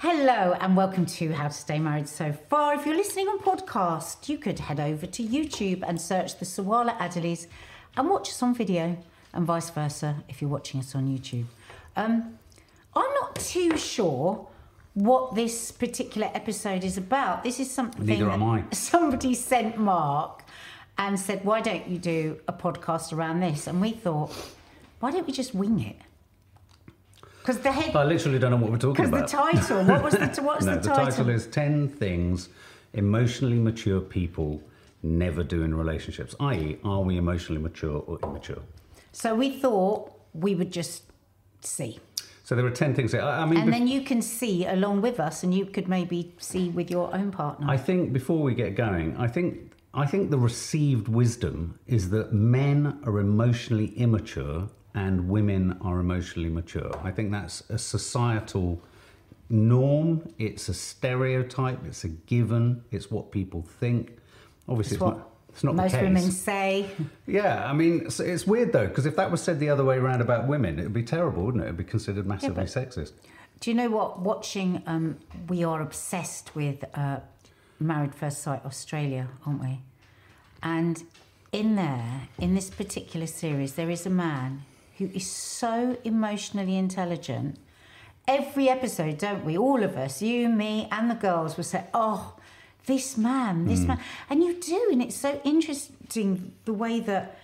Hello and welcome to How to Stay Married So Far. If you're listening on podcast, you could head over to YouTube and search the Sawalha Adderleys and watch us on video, and vice versa if you're watching us on YouTube. Um, I'm not too sure what this particular episode is about. This is something Neither am I. somebody sent Mark and said, "Why don't you do a podcast around this?" And we thought, "Why don't we just wing it?" Because the head I literally don't know what we're talking about. because the title. What was the what's no, the the title? title is 10 Things Emotionally Mature People Never Do in Relationships, i.e., are we emotionally mature or immature? So we thought we would just see, So there are 10 things. I, I mean, and then you can see along with us, and you could maybe see with your own partner. I think before we get going, I think I think the received wisdom is that men are emotionally immature and women are emotionally mature. I think that's a societal norm. It's a stereotype. It's a given. It's what people think. Obviously, It's it's, what not. It's not Most the case. women say. Yeah, I mean, it's, it's weird though because if that was said the other way around about women, it would be terrible, wouldn't it? It'd be considered massively but- sexist. Do you know what? Watching, um, we are obsessed with uh, Married First Sight Australia, aren't we? And in there, in this particular series, there is a man who is so emotionally intelligent. Every episode, don't we? All of us, you, me, and the girls, will say, "Oh, this man, this mm. man," and you do, and it's so interesting the way that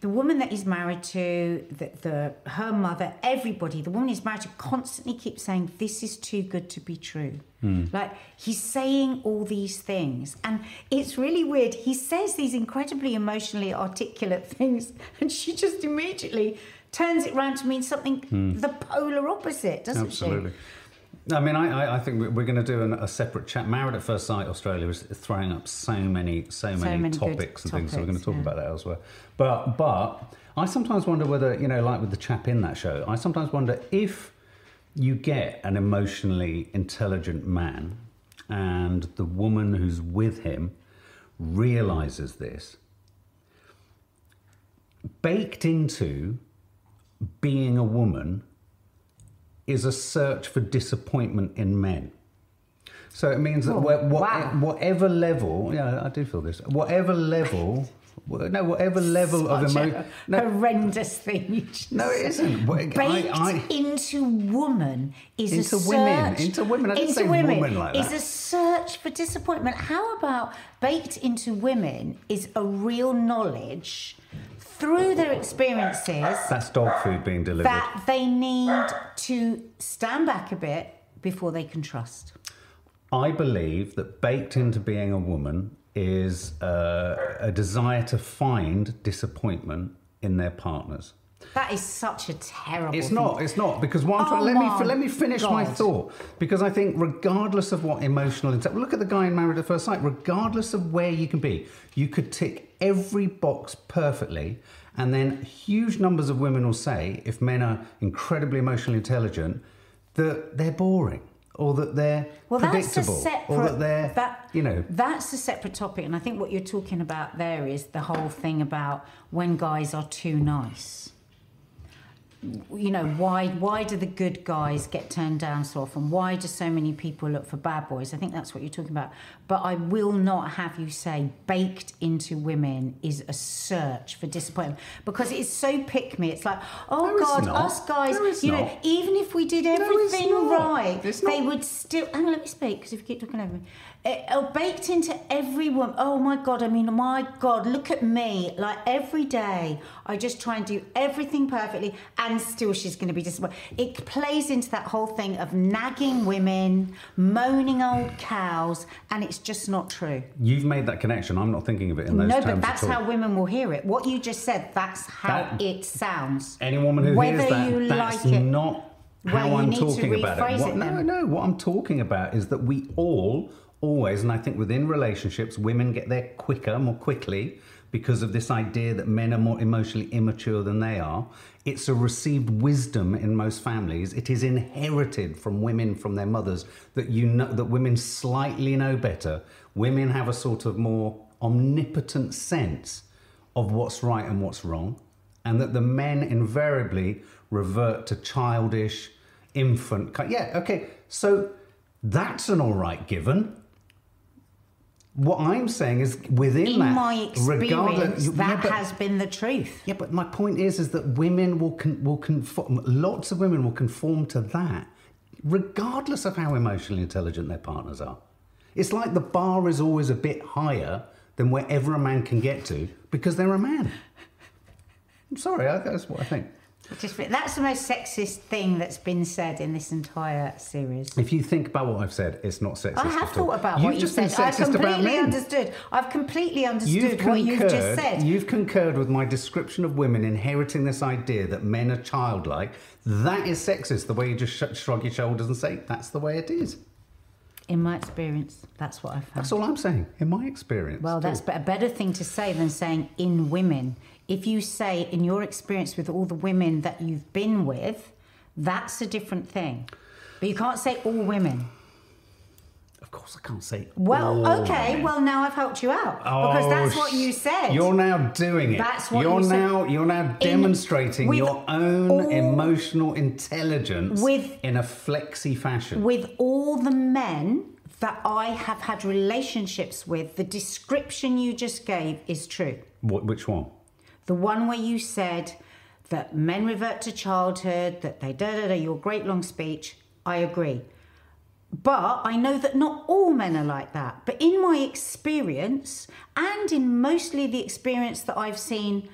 the woman that he's married to, the, the her mother, everybody, the woman he's married to, constantly keeps saying, "This is too good to be true." Mm. Like he's saying all these things, and it's really weird. He says these incredibly emotionally articulate things, and she just immediately turns it around to mean something hmm. the polar opposite, doesn't it? Absolutely. I mean, I, I, I think we- we're going to do an, a separate chat. Married at First Sight Australia is throwing up so many, so many, many topics and things. So we're going to talk yeah. about that elsewhere. But, but I sometimes wonder whether you know, like with the chap in that show, I sometimes wonder if you get an emotionally intelligent man, and the woman who's with him realizes this. Baked into being a woman is a search for disappointment in men. So it means that Oh, what, wow. whatever level, yeah, I do feel this. Whatever level, no, whatever level of emotion. No, horrendous thing. you just no, it isn't. What- I- Baked I- into woman is Into a women, into women. I didn't into say women woman like is that. a search for disappointment. How about baked into women is a real knowledge through their experiences That's dog food being delivered. that they need to stand back a bit before they can trust. I believe that baked into being a woman is uh, a desire to find disappointment in their partners. That is such a terrible. It's thing. not. It's not because one. Oh let me let me finish my thought because I think regardless of what emotional inte- look at the guy in Married at First Sight. Regardless of where you can be, you could tick every box perfectly, and then huge numbers of women will say, if men are incredibly emotionally intelligent, that they're boring or that they're Well, that's a predictable separate. or that they're that, you know. that's a separate topic, and I think what you're talking about there is the whole thing about when guys are too nice. You know why? Why do the good guys get turned down so often? Why do so many people look for bad boys? I think that's what you're talking about. But I will not have you say baked into women is a search for disappointment because it's so pick me. It's like, oh No, God, us guys. No, you know, not. even if we did everything right, they would still. Hang on, let me speak because if you keep talking over me, it, oh, baked into every woman. Oh my God! I mean, my God, look at me. Like every day, I just try and do everything perfectly, and still she's going to be disappointed. It plays into that whole thing of nagging women, moaning old cows, and it's just not true. You've made that connection. I'm not thinking of it in those No, terms No, but that's how women will hear it. What you just said, that's how That- it sounds. Any woman who Whether hears that, you that's like it. not Well, how you I'm need to talking about it. What, it no, no. What I'm talking about is that we all, always, and I think within relationships, women get there quicker, more quickly, because of this idea that men are more emotionally immature than they are. It's a received wisdom in most families. It is inherited from women, from their mothers, that you know that women slightly know better. Women have a sort of more omnipotent sense of what's right and what's wrong, and that the men invariably revert to childish, infant. Yeah, okay. So That's an all right given. What I'm saying is within In that, my experience, that yeah, but- has been the truth. Yeah, but my point is, is that women will con- will conform. Lots of women will conform to that, regardless of how emotionally intelligent their partners are. It's like the bar is always a bit higher than wherever a man can get to because they're a man. I'm sorry, that's what I think. Just, that's the most sexist thing that's been said in this entire series. If you think about what I've said, it's not sexist. I have thought about You've what you just said. I've completely understood. I've completely You've understood what you've just said. you've concurred with my description of women inheriting this idea that men are childlike. That is sexist. The way you just sh- shrug your shoulders and say that's the way it is. In my experience, that's what I've found. That's all I'm saying. In my experience. Well, that's a better thing to say than saying in women. If you say in your experience with all the women that you've been with, that's a different thing. But you can't say all women. Of course, I can't say. Well, all okay. women. Well, now I've helped you out because Oh, that's what you said. You're now doing it. That's what you're you said. now. You're now demonstrating with your own all- emotional intelligence With- in a flexy fashion. with all the men that I have had relationships with, the description you just gave is true. What, which one? The one where you said that men revert to childhood, that they da da da, your great long speech, I agree. But I know that not all men are like that. But in my experience, and in mostly the experience that I've seen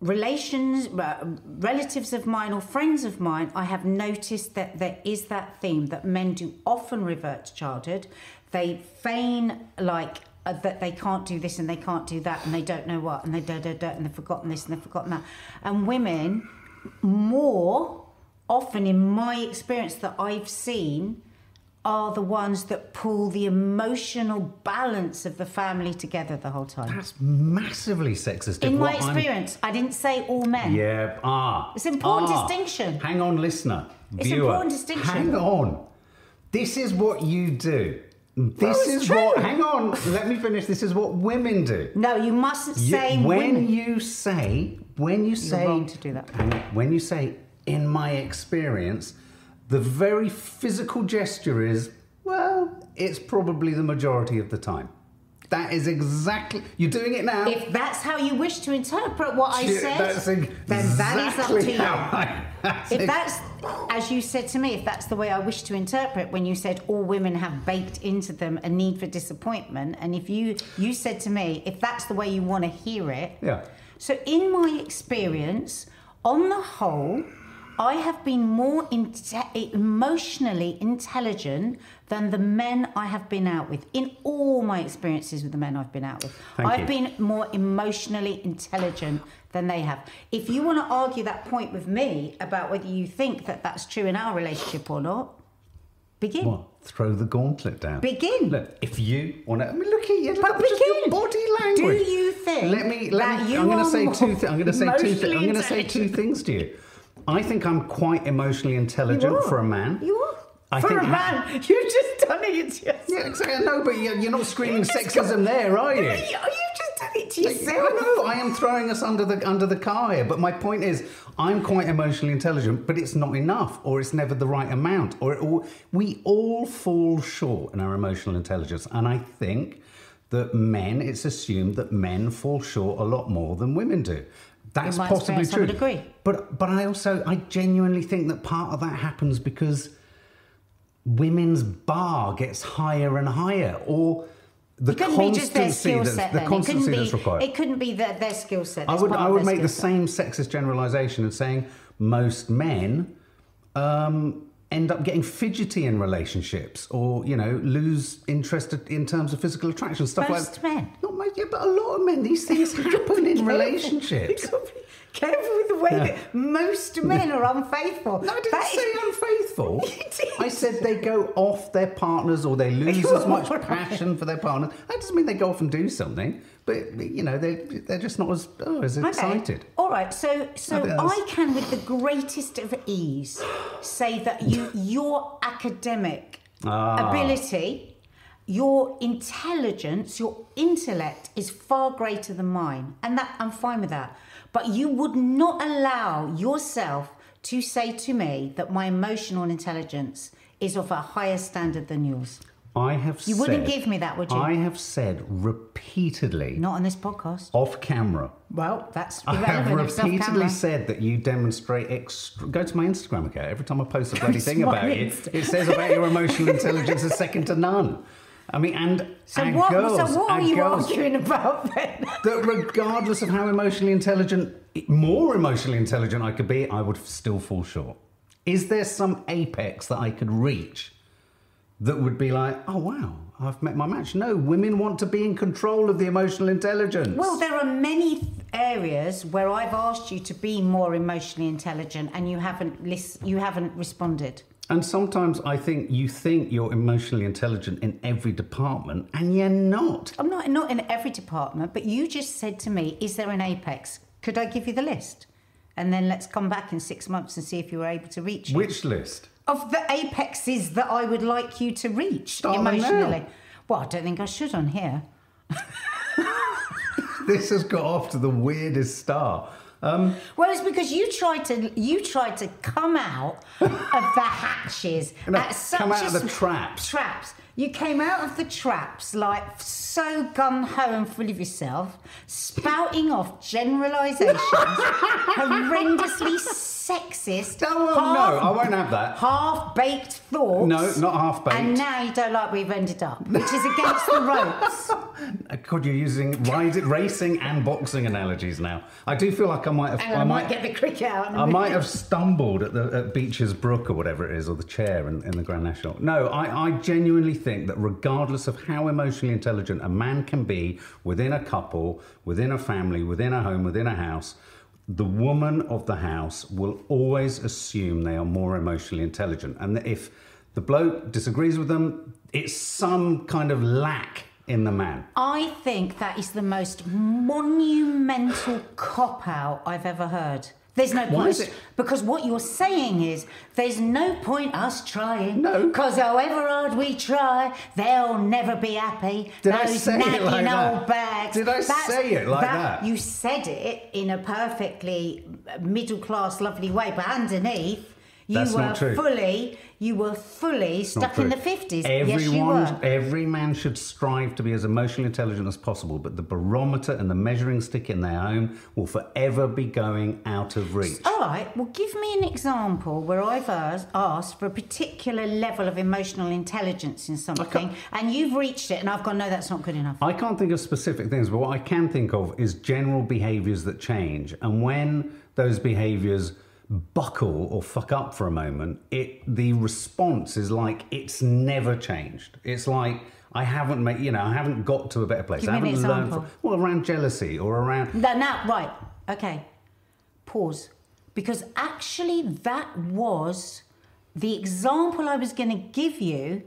relations, uh, relatives of mine or friends of mine, I have noticed that there is that theme that men do often revert to childhood. They feign like uh, that they can't do this and they can't do that and they don't know what and they da da da and they've forgotten this and they've forgotten that. And women, more often in my experience that I've seen, are the ones that pull the emotional balance of the family together the whole time. That's massively sexist. In my what I'm- experience, I didn't say all men. Yeah. Ah. It's an important ah. distinction. Hang on, listener. It's an important distinction. Hang on. This is what you do. This is true. what. Hang on. Let me finish. This is what women do. No, you mustn't You- say when women. you say when you say wrong to do that. hang on, when you say in my experience, the very physical gesture is well, it's probably the majority of the time. That is exactly you're doing it now. If that's how you wish to interpret what I said, that's then that is up exactly to you. how I- that's If ex- that's, as you said to me, if that's the way I wish to interpret when you said all women have baked into them a need for disappointment, and if you you said to me, if that's the way you want to hear it, Yeah. So in my experience, on the whole, I have been more inte- emotionally intelligent than the men I have been out with. In all my experiences with the men I've been out with, Thank I've you. been more emotionally intelligent than they have. If you want to argue that point with me about whether you think that that's true in our relationship or not, begin. What? Throw the gauntlet down. Begin. Look, if you want to, I mean, look at you. But just your begin. body language. Do you think Let me. Let me. you I'm going to say two. Thi- I'm going to say two. Emotionally I'm going to say two things to you. I think I'm quite emotionally intelligent for a man. You are. I For think a ha- man, you've just done it to yourself. Yeah, exactly. No, but you're, you're not screaming sexism got- there, are you? You, oh, you just done it to I yourself. know. I am throwing us under the under the car here, but my point is, I'm quite emotionally intelligent, but it's not enough, or it's never the right amount, or it all, we all fall short in our emotional intelligence, and I think that men, it's assumed that men fall short a lot more than women do. That's possibly I true. would agree. But but I also I genuinely think that part of that happens because women's bar gets higher and higher, or the It couldn't be just their constancy skill that's set the then. It couldn't constancy be, that's required. it couldn't be their, their skill set. I would I would make the set. same sexist generalisation and saying most men um, end up getting fidgety in relationships, or you know lose interest in terms of physical attraction, stuff Most like men. Not most, yeah, but a lot of men. These things happen in relationships. You've got to be Careful with the way Yeah. that most men are unfaithful. No, I didn't That say is- unfaithful. You did. I said they go off their partners or they lose as much passion for their partners. That doesn't mean they go off and do something, but you know they they're just not as oh as Okay. excited. All right, so so I I can, with the greatest of ease, say that you your academic Ah. ability, your intelligence, your intellect is far greater than mine, and that I'm fine with that. But you would not allow yourself to say to me that my emotional intelligence is of a higher standard than yours. I have You said, wouldn't give me that, would you? I have said repeatedly Not on this podcast. off camera. Well, that's I have. It's off repeatedly camera. said that you demonstrate. Extra- go to my Instagram account. Every time I post a bloody to thing my about you, Insta- it says about your emotional intelligence is second to none. I mean, and So and what? girls, so what are you girls, arguing about then? that regardless of how emotionally intelligent, more emotionally intelligent I could be, I would still fall short. Is there some apex that I could reach that would be like, oh wow, I've met my match? No, women want to be in control of the emotional intelligence. Well, there are many areas where I've asked you to be more emotionally intelligent, and you haven't lis- you haven't responded. And sometimes I think you think you're emotionally intelligent in every department, and you're not. I'm not not in every department, but you just said to me, "Is there an apex? Could I give you the list?" And then let's come back in six months and see if you were able to reach it. Which list? of the apexes that I would like you to reach Start emotionally. Well, I don't think I should on here. This has got off to the weirdest start. Um, Well, it's because you tried to you tried to come out of the hatches at such come out of the traps. Traps. You came out of the traps like so gun ho and full of yourself, spouting off generalisations, horrendously sexist. Oh, no, no, I won't have that. Half baked thoughts. No, not half baked. And now you don't like where we've ended up, which is against the ropes. God, you're using ride, racing and boxing analogies now. I do feel like I might have. And I, might get the cricket out. I I might have stumbled at the at Beecher's Brook or whatever it is, or the chair in, in the Grand National. No, I, I genuinely think that regardless of how emotionally intelligent a man can be within a couple, within a family, within a home, within a house, the woman of the house will always assume they are more emotionally intelligent. And if the bloke disagrees with them, it's some kind of lack in the man. I think that is the most monumental cop out I've ever heard. There's no Why point because what you're saying is there's no point us trying. No. because however hard we try, they'll never be happy. Did I Those say it like that? old bags. Did I say it like that? You said it in a perfectly middle class, lovely way, but underneath. You That's were fully, you were fully stuck in the fifties. Everyone, Yes, you were. every man should strive to be as emotionally intelligent as possible, but the barometer and the measuring stick in their home will forever be going out of reach. All right, well, give me an example where I've asked for a particular level of emotional intelligence in something, and you've reached it, and I've gone, no, that's not good enough. I can't think of specific things, but what I can think of is general behaviors that change. And when those behaviors buckle or fuck up for a moment, it the response is like it's never changed. It's like I haven't made, you know, I haven't got to a better place. Give I me an haven't learned from, well around jealousy or around No, now, right, okay, pause. Because actually, that was the example I was going to give you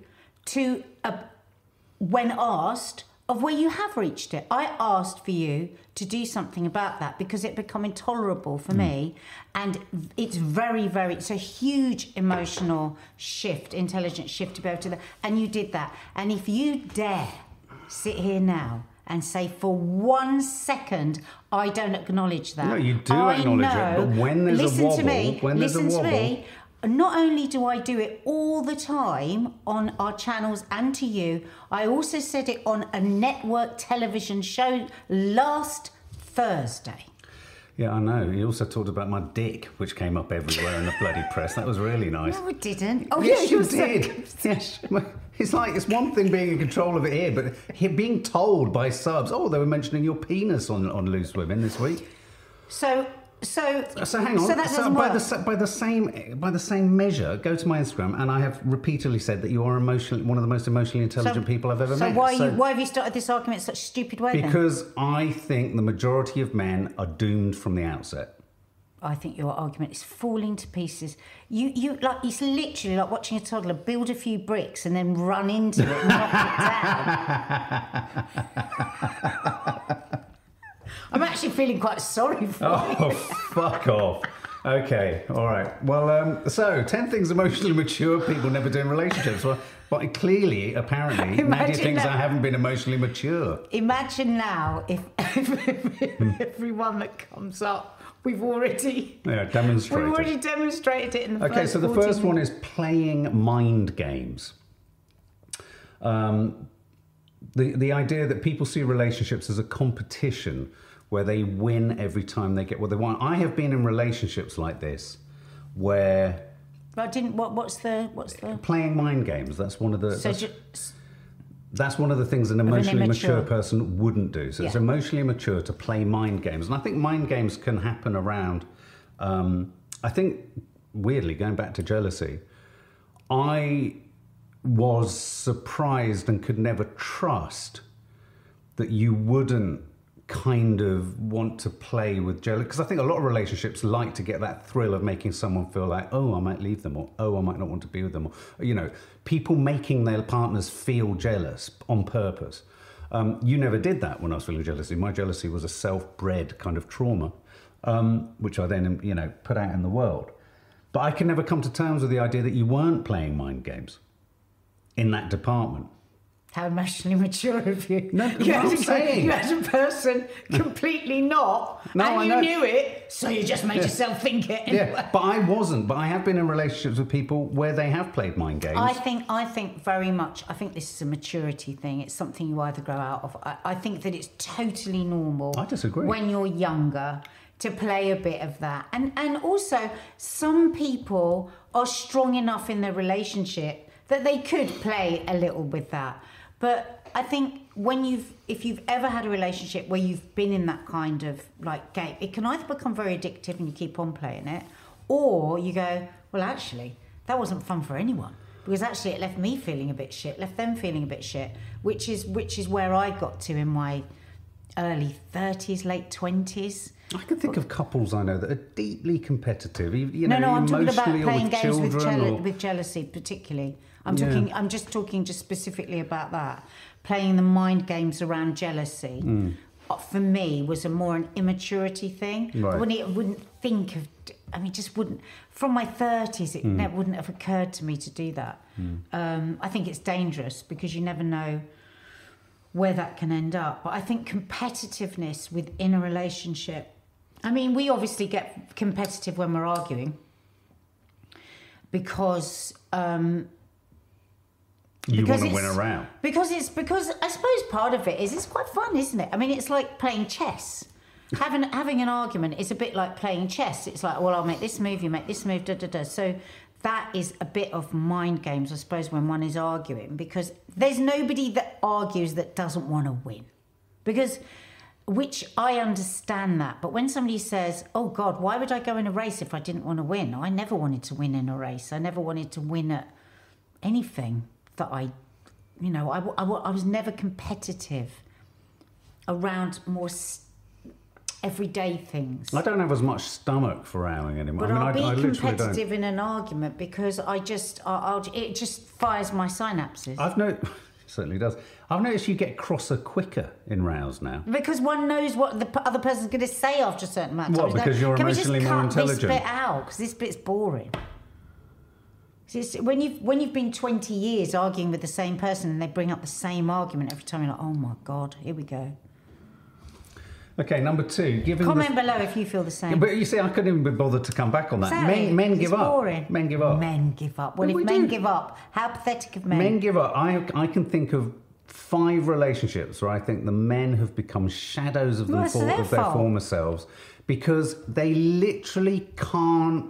to, uh, when asked, of where you have reached it. I asked for you to do something about that because it become intolerable for hmm. me, and it's very, very, it's a huge emotional shift, intelligent shift to be able to, and you did that. And if you dare sit here now and say for one second, I don't acknowledge that. No, you do I acknowledge it, but when there's a listen to me, when there's a listen to wobble- Not only do I do it all the time on our channels and to you, I also said it on a network television show last Thursday. Yeah, I know. You also talked about my dick, which came up everywhere in the bloody press. That was really nice. No, I didn't. Oh, yes, yeah, you did. Yes. It's like it's one thing being in control of it here, but being told by subs, oh, they were mentioning your penis on, on Loose Women this week. So, so, So hang on. So that doesn't by the by the same by the same measure, go to my Instagram, and I have repeatedly said that you are emotionally one of the most emotionally intelligent people I've ever so met. why, you, why have you started this argument in such a stupid way then? Because I think the majority of men are doomed from the outset. I think your argument is falling to pieces. You, you like it's literally like watching a toddler build a few bricks and then run into it and knock it down. I'm actually feeling quite sorry for you. Oh, fuck off. Okay, all right. Well, um, so 10 things emotionally mature people never do in relationships. Well, but clearly, apparently, Nadia thinks that. I haven't been emotionally mature. Imagine now if everyone that comes up, we've already Yeah, we've already demonstrated it in the Okay, so the 40 first one is playing mind games. Um, the, the idea that people see relationships as a competition where they win every time they get what they want. I have been in relationships like this where But I didn't. What, what's the what's the? playing mind games, that's one of the. So that's- That's one of the things an an emotionally mature person wouldn't do. So it's emotionally mature to play mind games. And I think mind games can happen around, um, I think, weirdly, going back to jealousy, I was surprised and could never trust that you wouldn't kind of want to play with jealousy because I think a lot of relationships like to get that thrill of making someone feel like oh I might leave them or oh I might not want to be with them or you know people making their partners feel jealous on purpose. Um, you never did that when I was feeling jealousy. My jealousy was a self-bred kind of trauma um, which I then you know put out in the world. But I can never come to terms with the idea that you weren't playing mind games in that department How emotionally mature of you. No, you what had I'm a- saying- You had a person completely not, No, and I you know. knew it, so you just made yourself think it. Anyway. Yeah, but I wasn't. But I have been in relationships with people where they have played mind games. I think I think very much. I think this is a maturity thing. It's something you either grow out of. I, I think that it's totally normal. I disagree. When you're younger, to play a bit of that, and and also some people are strong enough in their relationship that they could play a little with that. But I think when you've if you've ever had a relationship where you've been in that kind of like game, it can either become very addictive and you keep on playing it, or you go, well, actually, that wasn't fun for anyone because actually it left me feeling a bit shit, left them feeling a bit shit, which is which is where I got to in my early thirties, late twenties. I can think of couples I know that are deeply competitive. You, you know, No, no, I'm talking about playing games with, jeal- or- with jealousy, particularly. I'm Yeah. talking. I'm just talking just specifically about that. Playing the mind games around jealousy. Mm. For me, was a more an immaturity thing. Right. I wouldn't, I wouldn't think of. I mean, just wouldn't. From my thirties, Mm. it never wouldn't have occurred to me to do that. Um, I think it's dangerous because you never know where that can end up. But I think competitiveness within a relationship. I mean, we obviously get competitive when we're arguing because um, you because want to win it's- around. because it's because I suppose part of it is it's quite fun, isn't it? I mean, it's like playing chess. having having an argument is a bit like playing chess. It's like, well, I'll make this move, you make this move, da da da. So that is a bit of mind games, I suppose, when one is arguing because there's nobody that argues that doesn't want to win, because. Which I understand that, but when somebody says, "Oh God, why would I go in a race if I didn't want to win?" I never wanted to win in a race. I never wanted to win at anything that I, you know, I I was never competitive around more everyday things. I don't have as much stomach for rowing anymore. But I mean, I'll I, be I competitive in an argument because I just, I, I'll, it just fires my synapses. I've no, it certainly does. I've noticed you get crosser quicker in rows now. because one knows what the p- other person's going to say after a certain amount of time. It's because you're Can we just cut? This bit out because this bit's boring. It's- when you've when you've been twenty years arguing with the same person and they bring up the same argument every time, you're like, oh my god, here we go. Okay, number two, giving Comment the. below if you feel the same. But you see, I couldn't even be bothered to come back on that. Exactly. Men, men give up. boring. Men give up. Men give up. Well, Well, if we men do. give up, how pathetic of men. Men give up. I, I can think of five relationships where I think the men have become shadows of, them Well, their of their fault. former selves because they literally can't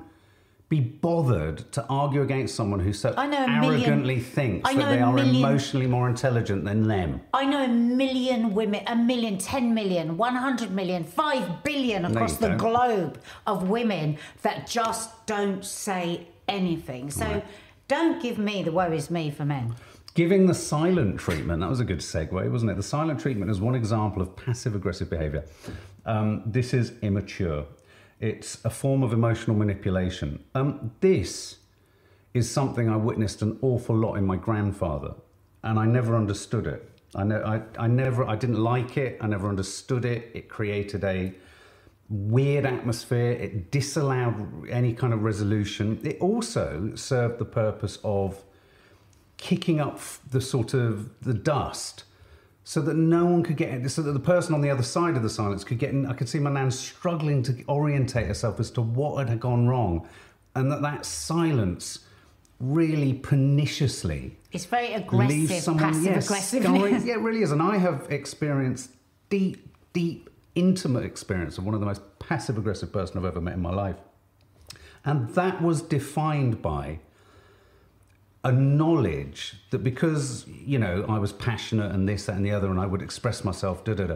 be bothered to argue against someone who so I know a million- arrogantly thinks I that they are million- emotionally more intelligent than them. I know a million women, a million, 10 million, 100 million, 5 billion across you the don't. globe of women that just don't say anything. So don't give me the woe is me for men. Giving the silent treatment, that was a good segue, wasn't it? The silent treatment is one example of passive aggressive behavior. Um, this is immature. It's a form of emotional manipulation. Um, this is something I witnessed an awful lot in my grandfather, and I never understood it. I, ne- I, I never, I didn't like it. I never understood it. It created a weird atmosphere. It disallowed any kind of resolution. It also served the purpose of kicking up the sort of the dust so that no one could get so that the person on the other side of the silence could get in. I could see my nan struggling to orientate herself as to what had gone wrong. And that that silence really perniciously It's very aggressive, someone passive yes, aggressive. yeah it really is. And i have experienced deep deep intimate experience of one of the most passive aggressive person i've ever met in my life. And that was defined by a knowledge that because you know I was passionate and this that and the other and I would express myself da da da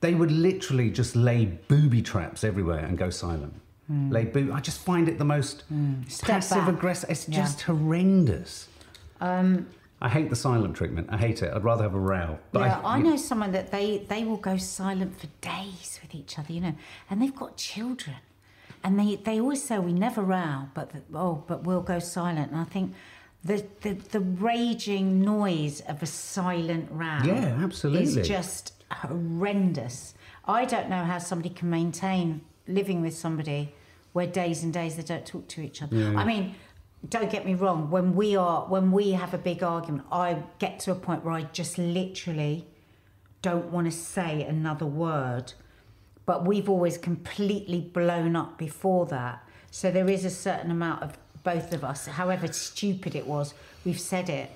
they would literally just lay booby traps everywhere and go silent. Lay boo I just find it the most Step passive aggressive it's Yeah. just horrendous. Um, I hate the silent treatment. I hate it. I'd rather have a row. Yeah, I, you- know someone that they, they will go silent for days with each other, you know, and they've got children. And they, they always say, we never row, but, oh, but we'll go silent. And I think the, the, the raging noise of a silent row Yeah, absolutely. is just horrendous. I don't know how somebody can maintain living with somebody where days and days they don't talk to each other. Yeah. I mean, don't get me wrong. When we are, when we have a big argument, I get to a point where I just literally don't want to say another word. But we've always completely blown up before that. So there is a certain amount of both of us, however stupid it was, we've said it.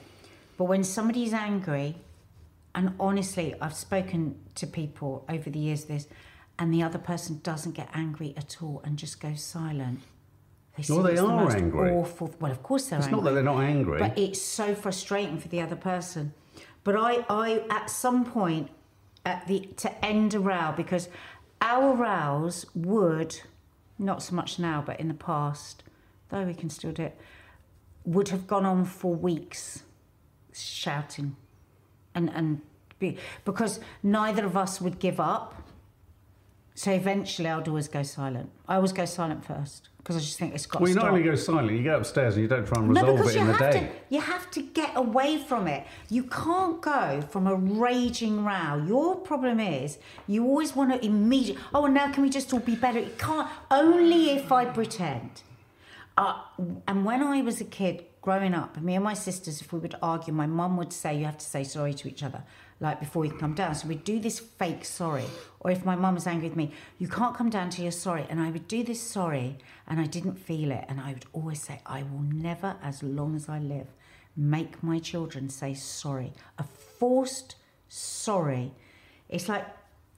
But when somebody's angry, and honestly, I've spoken to people over the years this, and the other person doesn't get angry at all and just goes silent. They say they the are angry. Awful. Well, of course they're it's angry. not that they're not angry But it's so frustrating for the other person. But I, I at some point, at the to end a row because our rows would, not so much now, but in the past, though we can still do it, would have gone on for weeks, shouting, and and be, because neither of us would give up. So eventually, I'd always go silent. I always go silent first because I just think it's got well you not only go silent you go upstairs and you don't try and No, resolve because it in the day to. You have to get away from it. You can't go from a raging row. Your problem is you always want to immediately. Oh, and now can we just all be better? It can't. Only if I pretend. Uh, and when I was a kid growing up, me and my sisters, if we would argue, my mum would say, You have to say sorry to each other, like before you come down. So we'd do this fake sorry. Or if my mum was angry with me, You can't come down till you're sorry. And I would do this sorry, and I didn't feel it. And I would always say, I will never, as long as I live, make my children say sorry. A forced sorry. It's like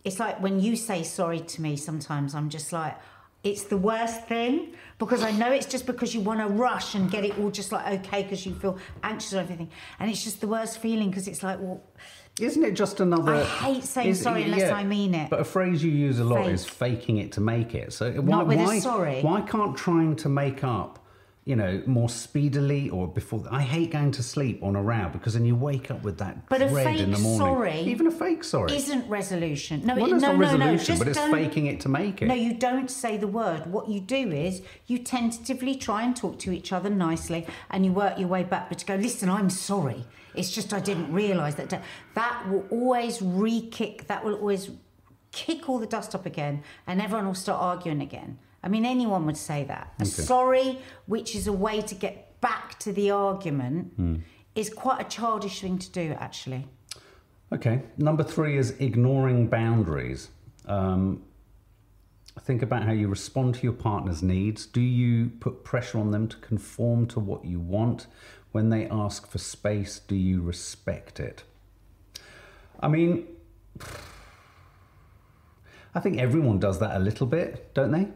it's like when you say sorry to me sometimes I'm just like it's the worst thing because I know it's just because you want to rush and get it all just like okay because you feel anxious or everything and it's just the worst feeling because it's like well Isn't it just another? I hate saying sorry unless I mean it. But a phrase you use a lot Fake. is faking it to make it. So why, Not with a sorry. why can't trying to make up, you know, more speedily or before? I hate going to sleep on a row because then you wake up with that But a dread in the fake morning. sorry Even a fake sorry. isn't resolution no well, it, it's no not no resolution, no just but it's don't, faking it to make it. No, you don't say the word. What you do is you tentatively try and talk to each other nicely and you work your way back, but to go, listen, I'm sorry. It's just I didn't realise that. That will always re kick, that will always kick all the dust up again and everyone will start arguing again. I mean, anyone would say that. A sorry, which is a way to get back to the argument, Hmm. is quite a childish thing to do, actually. Okay. Number three is ignoring boundaries. Um, think about how you respond to your partner's needs. Do you put pressure on them to conform to what you want? When they ask for space, do you respect it? I mean, I think everyone does that a little bit, don't they?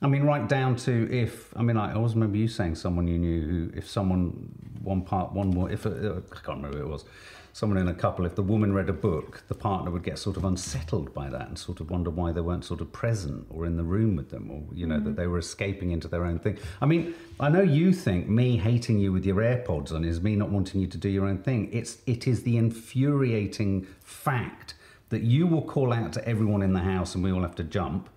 I mean, right down to if I mean, I always remember you saying someone you knew who, if someone one part one more, if uh, I can't remember who it was, someone in a couple, if the woman read a book, the partner would get sort of unsettled by that and sort of wonder why they weren't sort of present or in the room with them, or you know that they were escaping into their own thing. I mean, I know you think me hating you with your AirPods on is me not wanting you to do your own thing. It's it is the infuriating fact that you will call out to everyone in the house and we all have to jump.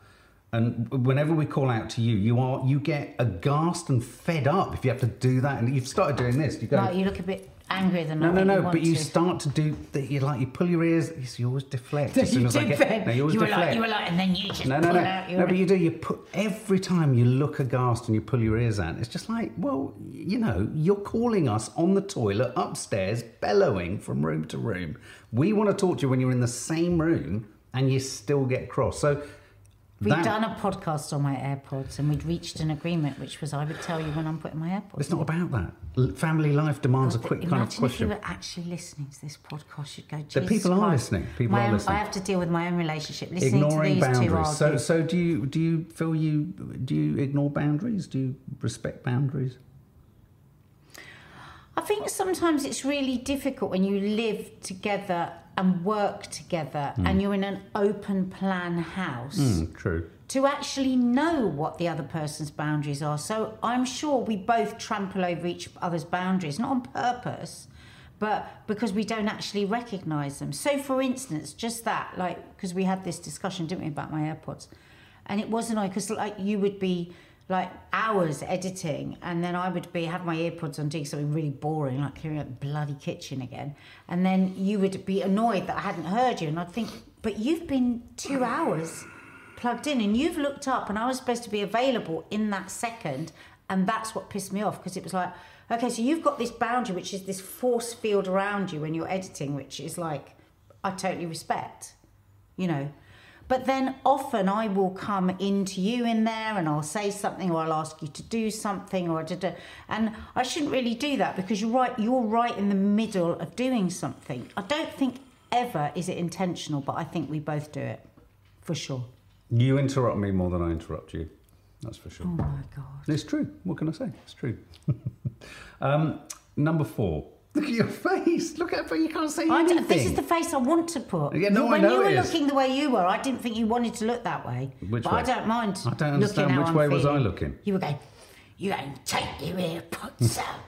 And whenever we call out to you, you are you get aghast and fed up if you have to do that. And you've started doing this. You go, Like, you look a bit angrier than I No, no, no. but you to. start to do. The, you like you pull your ears. You always deflect as soon you as I get. No, you always you were deflect. like, you were like, and then you just No, no, pull no. out your. No, but you do. You put every time you look aghast and you pull your ears out. It's just like, well, you know, you're calling us on the toilet upstairs, bellowing from room to room. We want to talk to you when you're in the same room, and you still get cross. So We'd that- done a podcast on my AirPods, and we'd reached an agreement, which was I would tell you when I'm putting my AirPods. It's not about that. Family life demands a quick kind of if question. you were actually listening to this podcast, you'd go. The "Jesus people are listening. People my are own- listening. I have to deal with my own relationship. Listening Ignoring to these two boundaries. So, so do you? Do you feel you? Do you ignore boundaries? Do you respect boundaries? I think sometimes it's really difficult when you live together and work together, Hmm. and you're in an open plan house. Mm, true. to actually know what the other person's boundaries are. So I'm sure we both trample over each other's boundaries, not on purpose, but because we don't actually recognize them. So, for instance, just that, like, because we had this discussion, didn't we, about my AirPods? And it wasn't I, because like you would be like hours editing, and then I would be have my earpods on doing something really boring, like clearing out the bloody kitchen again, and then you would be annoyed that I hadn't heard you, and I'd think, but you've been two hours plugged in and you've looked up and I was supposed to be available in that second and that's what pissed me off because it was like okay so you've got this boundary which is this force field around you when you're editing which is like I totally respect you know but then often I will come into you in there and I'll say something or I'll ask you to do something or da, da, and I shouldn't really do that because you're right you're right in the middle of doing something I don't think ever is it intentional but I think we both do it for sure You interrupt me more than I interrupt you. That's for sure. oh my god It's true. What can I say? It's true. um, number four. Look at your face. Look at but you can't say I anything. this is the face I want to put. Yeah, no, I when know you were looking the way you were, I didn't think you wanted to look that way. Which but way? I don't mind. I don't understand which I'm way was I looking. You were going. You going take your earpods out.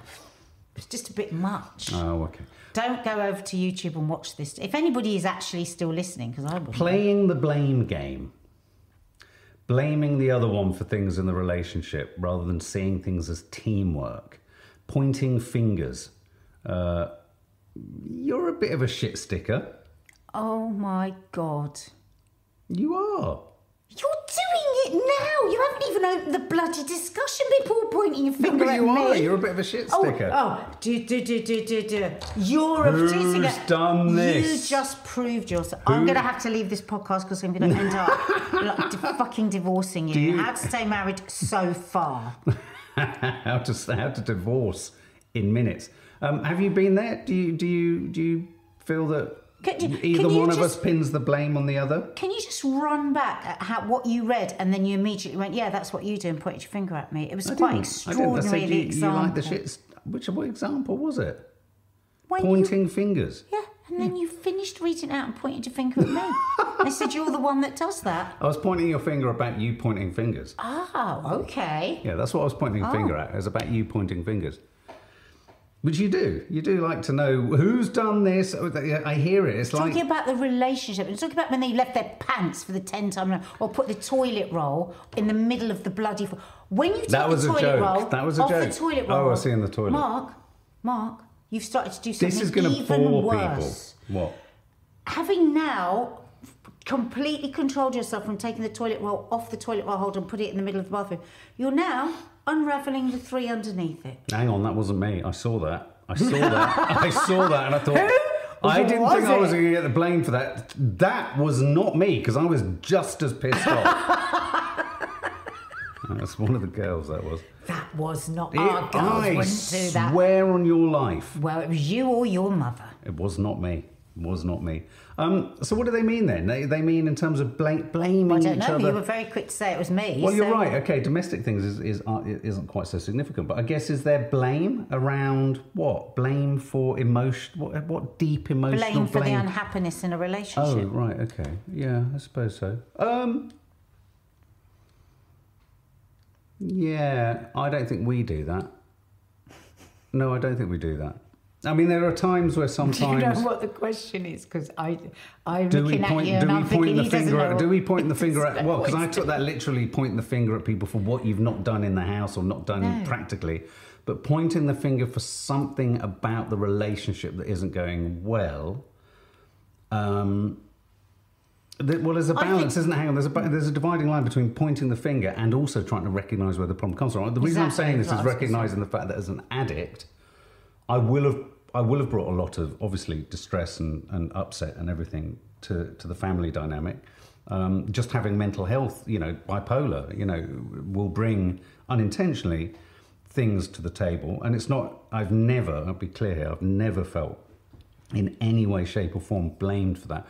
It's just a bit much. Oh, okay. Don't go over to YouTube and watch this. If anybody is actually still listening, because I wouldn't. Playing the blame game. Blaming the other one for things in the relationship rather than seeing things as teamwork. Pointing fingers. Uh, you're a bit of a shit sticker. Oh my god. You are. You're doing it now. You haven't even opened the bloody discussion before pointing your No, finger but at you me. are. You're a bit of a shit Oh, sticker. oh, do, do, do, do, do, do. You're a Who's shit sticker. done this? You just proved yourself. I'm going to have to leave this podcast because I'm going to end up like, di- fucking divorcing you. you- How to stay married so far. how to how to divorce in minutes. Um, have you been there? Do you do you do you feel that Can you- either you one of us pins the blame on the other? Can you just run back at how, what you read and then you immediately went, yeah, that's what you do and pointed your finger at me? It was I quite didn't. I. Extraordinary, said you, you example. like the shit. Which what example was it? When you- Pointing fingers. yeah, and then you finished reading out and pointed your finger at me. I said, you're the one that does that. I was pointing your finger about you pointing fingers. Oh, okay. Yeah, that's what I was pointing a finger at. It was about you pointing fingers. Which you do. You do like to know who's done this. I hear it. It's like Talking like about the relationship, and talking about when they left their pants for the ten time round, or put the toilet roll in the middle of the bloody. When you take That was the a toilet joke. roll That was a off joke. the toilet roll. Oh, I see in the toilet. Mark, Mark, you've started to do something this is to even bore worse. people. What? Having now completely controlled yourself from taking the toilet roll off the toilet roll holder and put it in the middle of the bathroom, you're now unravelling the three underneath it. Hang on, that wasn't me. I saw that. I saw that. I saw that, and I thought. Who? I didn't think I was going to get the blame for that. That was not me because I was just as pissed off. That's one of the girls. That was. That was not It- our girls I wouldn't do that. swear on your life, Well, it was you or your mother. it was not me. Was not me. Um, so what do they mean then? They, they mean in terms of blame, blaming I don't know. other. You were very quick to say it was me. Well, you're right. Okay, domestic things is, is aren't- isn't quite so significant, but I guess is there blame around what? Blame for emotion? What, what deep emotional Blame for the unhappiness in a relationship? oh, right. Okay. Yeah, I suppose so. Um. Yeah, I don't think we do that. No, I don't think we do that. I mean, there are times where sometimes. Do you know what the question is? Because I, I'm Do we looking point? at you and I'm thinking the he doesn't know At, do we point the finger at? Well, because I took that literally, pointing the finger at people for what you've not done in the house or not done No. practically. But pointing the finger for something about the relationship that isn't going well. Um, well, there's a balance, think- isn't there? Hang on, there's a, there's a dividing line between pointing the finger and also trying to recognise where the problem comes from. The reason I'm saying this is what I was gonna say. recognising the fact that as an addict, I will have I will have brought a lot of obviously distress and, and upset and everything to, to the family dynamic. Um, just having mental health, you know, bipolar, you know, will bring unintentionally things to the table. And it's not, I've never, I'll be clear here, I've never felt in any way, shape, or form blamed for that.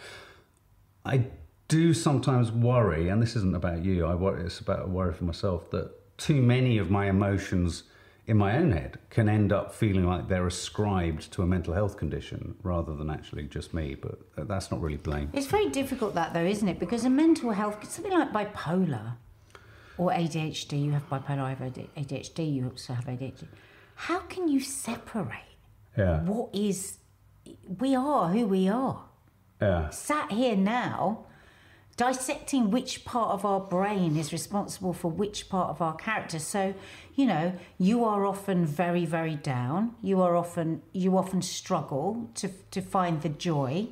I do sometimes worry, and this isn't about you, I worry, it's about a worry for myself, that too many of my emotions in my own head can end up feeling like they're ascribed to a mental health condition rather than actually just me. But that's not really blame. It's very difficult that though, isn't it? Because in mental health, something like bipolar or ADHD, you have bipolar, I have ADHD, you also have ADHD. How can you separate Yeah. what is we are who we are? Yeah. Sat here now, dissecting which part of our brain is responsible for which part of our character. So, you know, you are often very, very down. You are often you often struggle to to find the joy.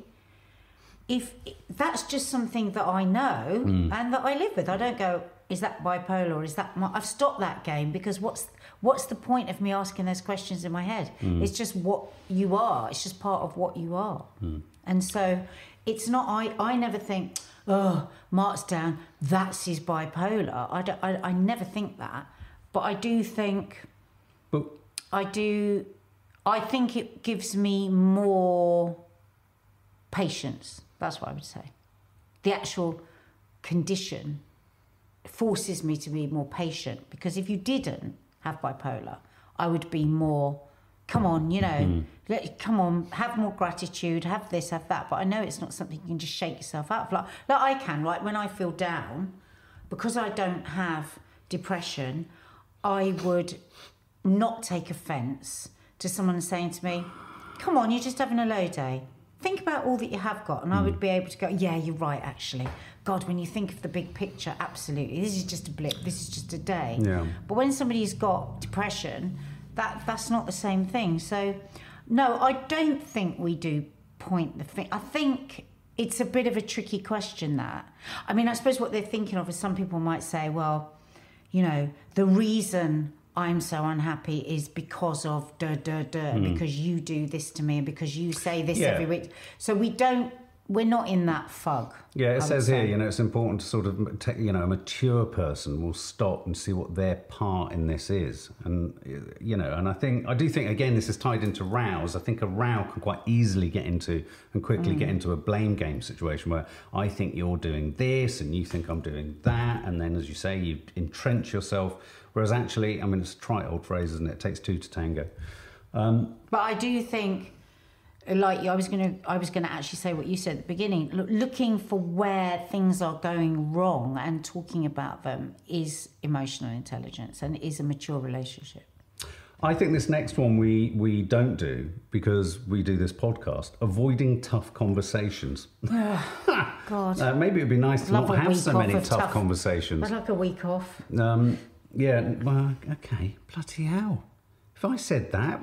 If that's just something that I know hmm. and that I live with, I don't go. Is that bipolar? Or is that? My, I've stopped that game because what's what's the point of me asking those questions in my head? Hmm. It's just what you are. It's just part of what you are. Hmm. And so, it's not. I I never think. Oh, Mark's down. That's his bipolar. I, don't, I I never think that. But I do think. But I do. I think it gives me more patience. That's what I would say. The actual condition forces me to be more patient because if you didn't have bipolar, I would be more. Come on, you know, mm. let, come on, have more gratitude, have this, have that. But I know it's not something you can just shake yourself out of. Like, like I can, like when I feel down, because I don't have depression, I would not take offence to someone saying to me, Come on, you're just having a low day. Think about all that you have got. And I mm. would be able to go, Yeah, you're right, actually. God, when you think of the big picture, absolutely. This is just a blip, this is just a day. Yeah. But when somebody's got depression, that that's not the same thing. So, no, I don't think we do point the thing. I think it's a bit of a tricky question. That I mean, I suppose what they're thinking of is some people might say, well, you know, the reason I'm so unhappy is because of da da da, because you do this to me and because you say this. Yeah. every week. So we don't. We're not in that fog. Yeah, it says say. here, you know, it's important to sort of, take, you know, a mature person will stop and see what their part in this is. And, you know, and I think, I do think, again, this is tied into rows. I think a row can quite easily get into and quickly get mm. into a blame game situation where I think you're doing this and you think I'm doing that. And then, as you say, you entrench yourself. Whereas actually, I mean, it's a trite old phrase, isn't it? It takes two to tango. Um, but I do think, like I was gonna, I was gonna actually say what you said at the beginning. Look, looking for where things are going wrong and talking about them is emotional intelligence and is a mature relationship. I think this next one we, we don't do because we do this podcast, avoiding tough conversations. God, Uh, maybe it'd be nice to Love not have so many tough, tough- conversations. I'd like a week off Um, yeah, well, okay, bloody hell. If I said that,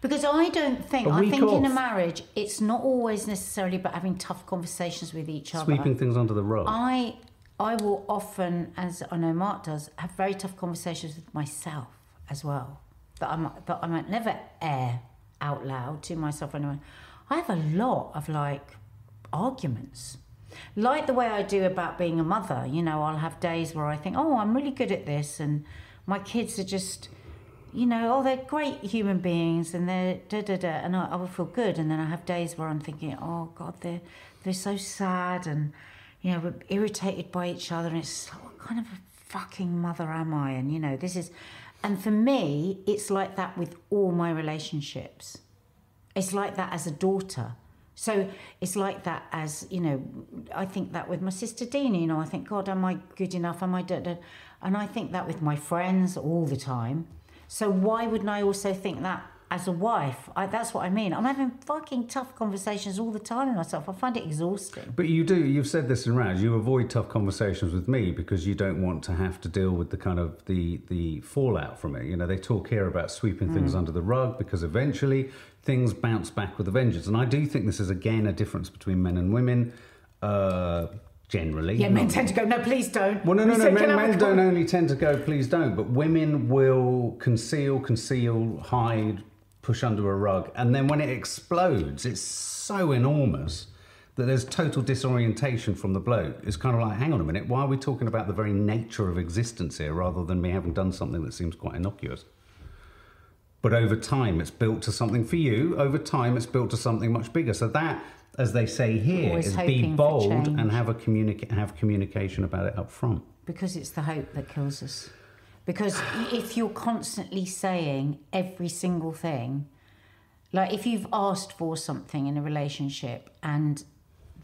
because I don't think. I think in a marriage, it's not always necessarily about having tough conversations with each other. sweeping things under the rug. I I will often, as I know Mark does, have very tough conversations with myself as well. That I might, that I might never air out loud to myself or anyone. I have a lot of like arguments, like the way I do about being a mother. You know, I'll have days where I think, oh, I'm really good at this, and my kids are just. You know, oh, they're great human beings, and they're da da da, and I, I will feel good. And then I have days where I'm thinking, oh God, they're they're so sad, and you know, we're irritated by each other, and it's like, what kind of a fucking mother am I? And you know, this is, and for me, it's like that with all my relationships. It's like that as a daughter. So it's like that as, you know, I think that with my sister Dina, you know, I think, God, am I good enough? Am I, da, da? and I think that with my friends all the time. So why wouldn't I also think that as a wife, I, that's what I mean. I'm having fucking tough conversations all the time with myself. I find it exhausting. But you do, you've said this in Raz, you avoid tough conversations with me because you don't want to have to deal with the kind of the, the fallout from it. You know, they talk here about sweeping Mm. things under the rug because eventually things bounce back with a vengeance. And I do think this is again a difference between men and women, uh, generally. Yeah, men tend to go, no, please don't. Well, no, no, no. said, Men, men don't only tend to go, please don't, but women will conceal, conceal, hide, push under a rug. And then when it explodes, it's so enormous that there's total disorientation from the bloke. It's kind of like, hang on a minute, why are we talking about the very nature of existence here rather than me having done something that seems quite innocuous? But over time, it's built to something for you. Over time, it's built to something much bigger. So that, as they say here, is be bold and have a communica- have communication about it up front. Because it's the hope that kills us. Because if you're constantly saying every single thing, like if you've asked for something in a relationship and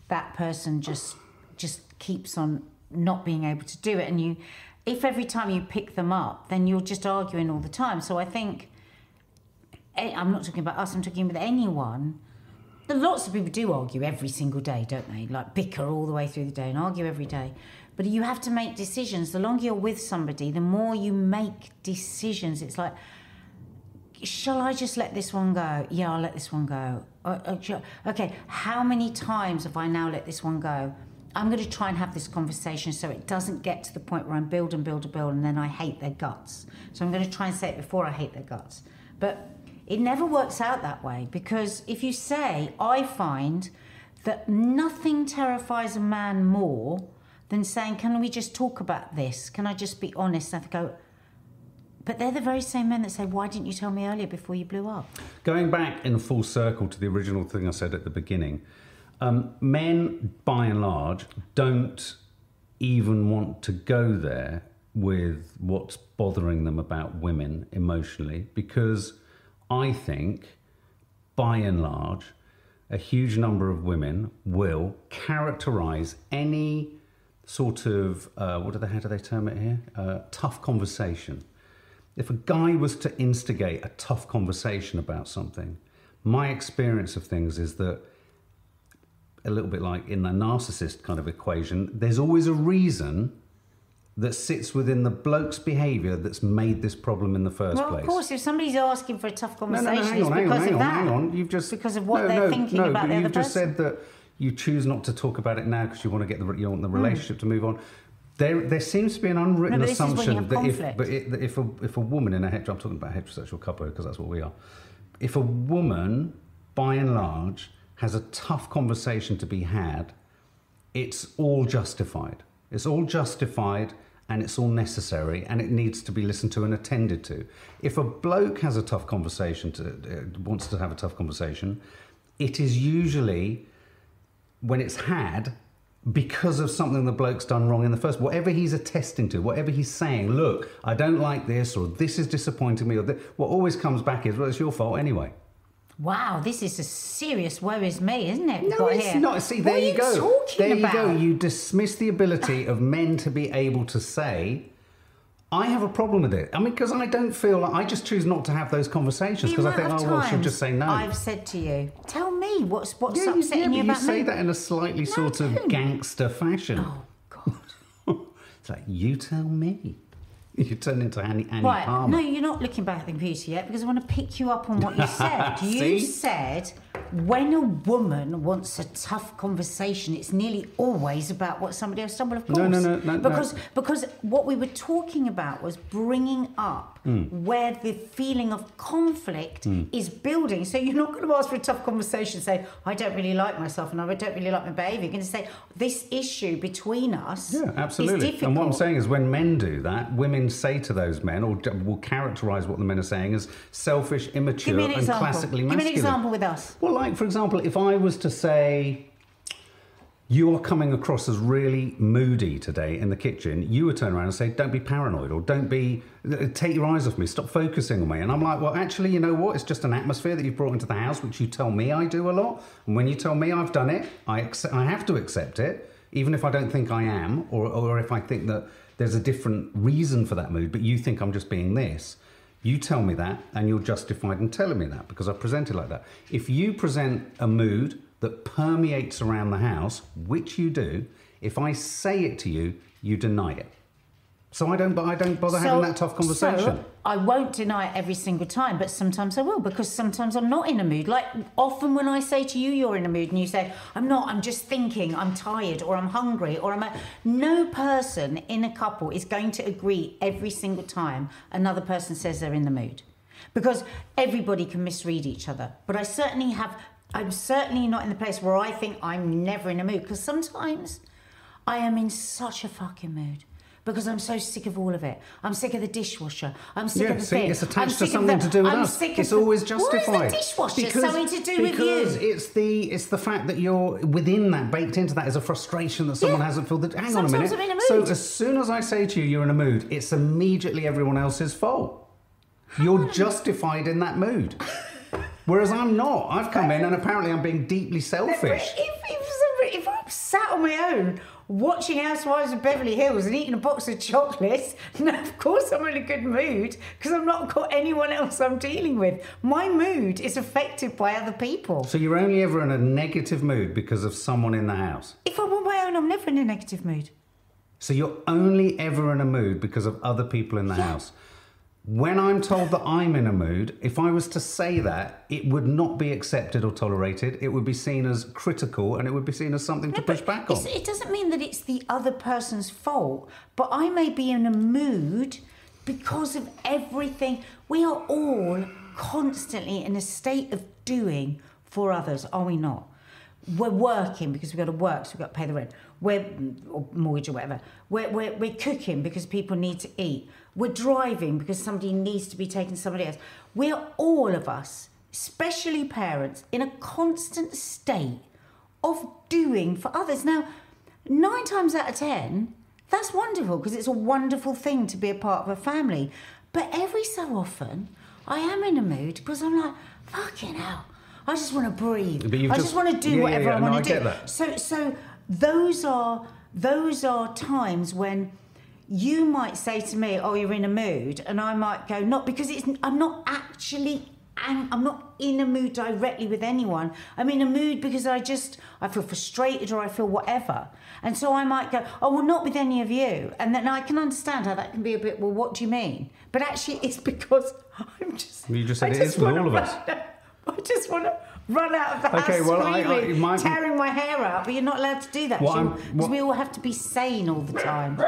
that person just just keeps on not being able to do it and you if every time you pick them up then you're just arguing all the time so i think eh, i'm not talking about us i'm talking with anyone lots of people do argue every single day don't they like bicker all the way through the day and argue every day but you have to make decisions the longer you're with somebody the more you make decisions it's like shall I just let this one go? Yeah, I'll let this one go. Uh, uh, okay, how many times have I now let this one go? I'm going to try and have this conversation so it doesn't get to the point where I'm build and build and build and then I hate their guts. So I'm going to try and say it before I hate their guts. But it never works out that way because if you say, I find that nothing terrifies a man more than saying, Can we just talk about this? Can I just be honest? I go, but they're the very same men that say, Why didn't you tell me earlier before you blew up? Going back in full circle to the original thing I said at the beginning, um, men, by and large, don't even want to go there with what's bothering them about women emotionally because I think, by and large, a huge number of women will characterize any sort of, uh, what do they, how do they term it here? Uh, tough conversation. If a guy was to instigate a tough conversation about something, my experience of things is that a little bit like in the narcissist kind of equation, there's always a reason that sits within the bloke's behaviour that's made this problem in the first Well, place. of course, if somebody's asking for a tough conversation, no, no, hang it's on, hang on, because hang of that. hang on. You've just because of what no, they're no, thinking no, about the you've other just person. said that you choose not to talk about it now because you want to get the you want the relationship to move on. There, there seems to be an unwritten Hmm. No, but this is when you assumption that if, but it, that if a if a woman in a hetero, I'm talking about a heterosexual couple because that's what we are. If a woman, by and large, has a tough conversation to be had, it's all justified. It's all justified and it's all necessary and it needs to be listened to and attended to. If a bloke has a tough conversation, to, uh, wants to have a tough conversation, it is usually when it's had because of something the bloke's done wrong in the first whatever he's attesting to whatever he's saying look i don't like this or this is disappointing me or th-, what always comes back is well it's your fault anyway Wow, this is a serious worries me, isn't it? No, it's here? not. See, there are you, go. There about? you go. You dismiss the ability of men to be able to say, "I have a problem with it." I mean, because I don't feel like I just choose not to have those conversations because I think, oh well, she'll just say no. I've said to you, tell me what's what's yeah, you, upsetting yeah, you but about you say me. that in a slightly No, sort of gangster fashion. Oh God. It's like you tell me. You turn into Annie, Annie Right, Palmer. no, you're not looking back at the computer yet because I want to pick you up on what you said. You said when a woman wants a tough conversation, it's nearly always about what somebody else done. Well, of course, No, no, no, no, no. because because what we were talking about was bringing up Hmm. where the feeling of conflict is building. So you're not going to ask for a tough conversation. Say, I don't really like myself and I don't really like my behaviour. You're going to say this issue between us. Yeah, Is absolutely. difficult. And what I'm saying is, when men do that, women say to those men, or will characterise what the men are saying as selfish, immature, an and classically Give me an example with us. Well, like for example, if I was to say, you are coming across as really moody today in the kitchen, you would turn around and say, don't be paranoid or don't be, take your eyes off me, stop focusing on me. And I'm like, well, actually, you know what? It's just an atmosphere that you've brought into the house, which you tell me I do a lot. And when you tell me I've done it, I, accept, I have to accept it, even if I don't think I am, or, or if I think that there's a different reason for that mood, but you think I'm just being this. You tell me that, and you're justified in telling me that because I present it like that. If you present a mood that permeates around the house, which you do, if I say it to you, you deny it. So I don't, I don't bother having that tough conversation. So I won't deny it every single time, but sometimes I will because sometimes I'm not in a mood. Like often when I say to you, you're in a mood, and you say, I'm not, I'm just thinking, I'm tired, or I'm hungry, or I'm. A... No person in a couple is going to agree every single time another person says they're in the mood because everybody can misread each other. But I certainly have, I'm certainly not in the place where I think I'm never in a mood because sometimes I am in such a fucking mood because I'm so sick of all of it. I'm sick of the dishwasher. I'm sick yeah, of the see, it's attached to something the, to do with I'm us. It's of always the, justified. What is the dishwasher because, something to do with you? Because it's the it's the fact that you're within that, baked into that, is a frustration that someone Yeah. hasn't filled. The, hang Sometimes on a minute. I'm in a mood. So as soon as I say to you, you're in a mood, it's immediately everyone else's fault. You're justified in that mood. Whereas I'm not. I've come in and apparently I'm being deeply If, selfish. if, if I'm sat on my own watching Housewives of Beverly Hills and eating a box of chocolates, no, of course I'm in a good mood because I've not got anyone else I'm dealing with. My mood is affected by other people. So you're only ever in a negative mood because of someone in the house. If I'm on my own, I'm never in a negative mood. So you're only ever in a mood because of other people in the house. When I'm told that I'm in a mood, if I was to say that, it would not be accepted or tolerated. It would be seen as critical and it would be seen as something to push back on. It doesn't mean that it's the other person's fault, but I may be in a mood because of everything. We are all constantly in a state of doing for others, are we not? We're working because we've got to work, so we've got to pay the rent. We're or mortgage or whatever. We're, we're, we're cooking because people need to eat. We're driving because somebody needs to be taken somebody else. We're all of us, especially parents, in a constant state of doing for others. Now, nine times out of ten, that's wonderful because it's a wonderful thing to be a part of a family. But every so often, I am in a mood because I'm like, fucking hell, I just want to breathe. I just- just, want to do yeah, yeah, whatever yeah, I no, want I to do. So, so those are those are times when you might say to me, "Oh, you're in a mood," and I might go, "Not because it's. I'm not actually. I'm not in a mood directly with anyone. I'm in a mood because I just I feel frustrated or I feel whatever, and so I might go, "Oh, well, not with any of you," and then I can understand how that can be a bit. Well, what do you mean? But actually, it's because I'm just. You just said I it is with all of us. I just want to run out of the house Okay, well, I- I- screaming, my- tearing my hair out, but you're not allowed to do that because we all have to be sane all the time.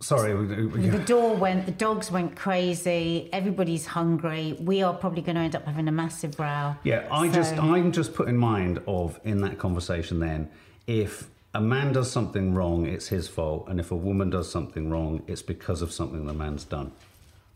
Sorry. The door went, the dogs went crazy, everybody's hungry. We are probably going to end up having a massive row. Yeah, I So- just I'm just put in mind of in that conversation then if a man does something wrong, it's his fault, and if a woman does something wrong, it's because of something the man's done.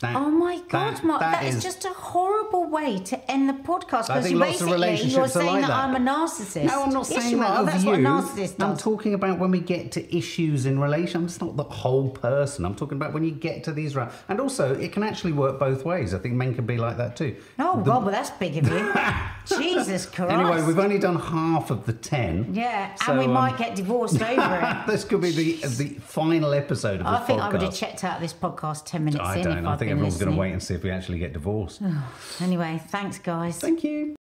That, Oh my God, that- Mark, that that is, just a horrible way to end the podcast because think lots of basically you're saying like that. I'm a narcissist. No, I'm not Yes, saying that are. of That's you. what a narcissist I'm does. talking about when we get to issues in relations. It's not the whole person. I'm talking about when you get to these rounds. And also, it can actually work both ways. I think men can be like that too. Oh, God, well, that's big of you. Jesus Christ. Anyway, we've only done half of the ten. Yeah, So, and we um, might get divorced over it. this could be the the final episode of this I think I would have checked out this podcast 10 minutes I in don't. if I'd think everyone's going to wait and see if we actually get divorced. Oh, anyway, thanks, guys. Thank you.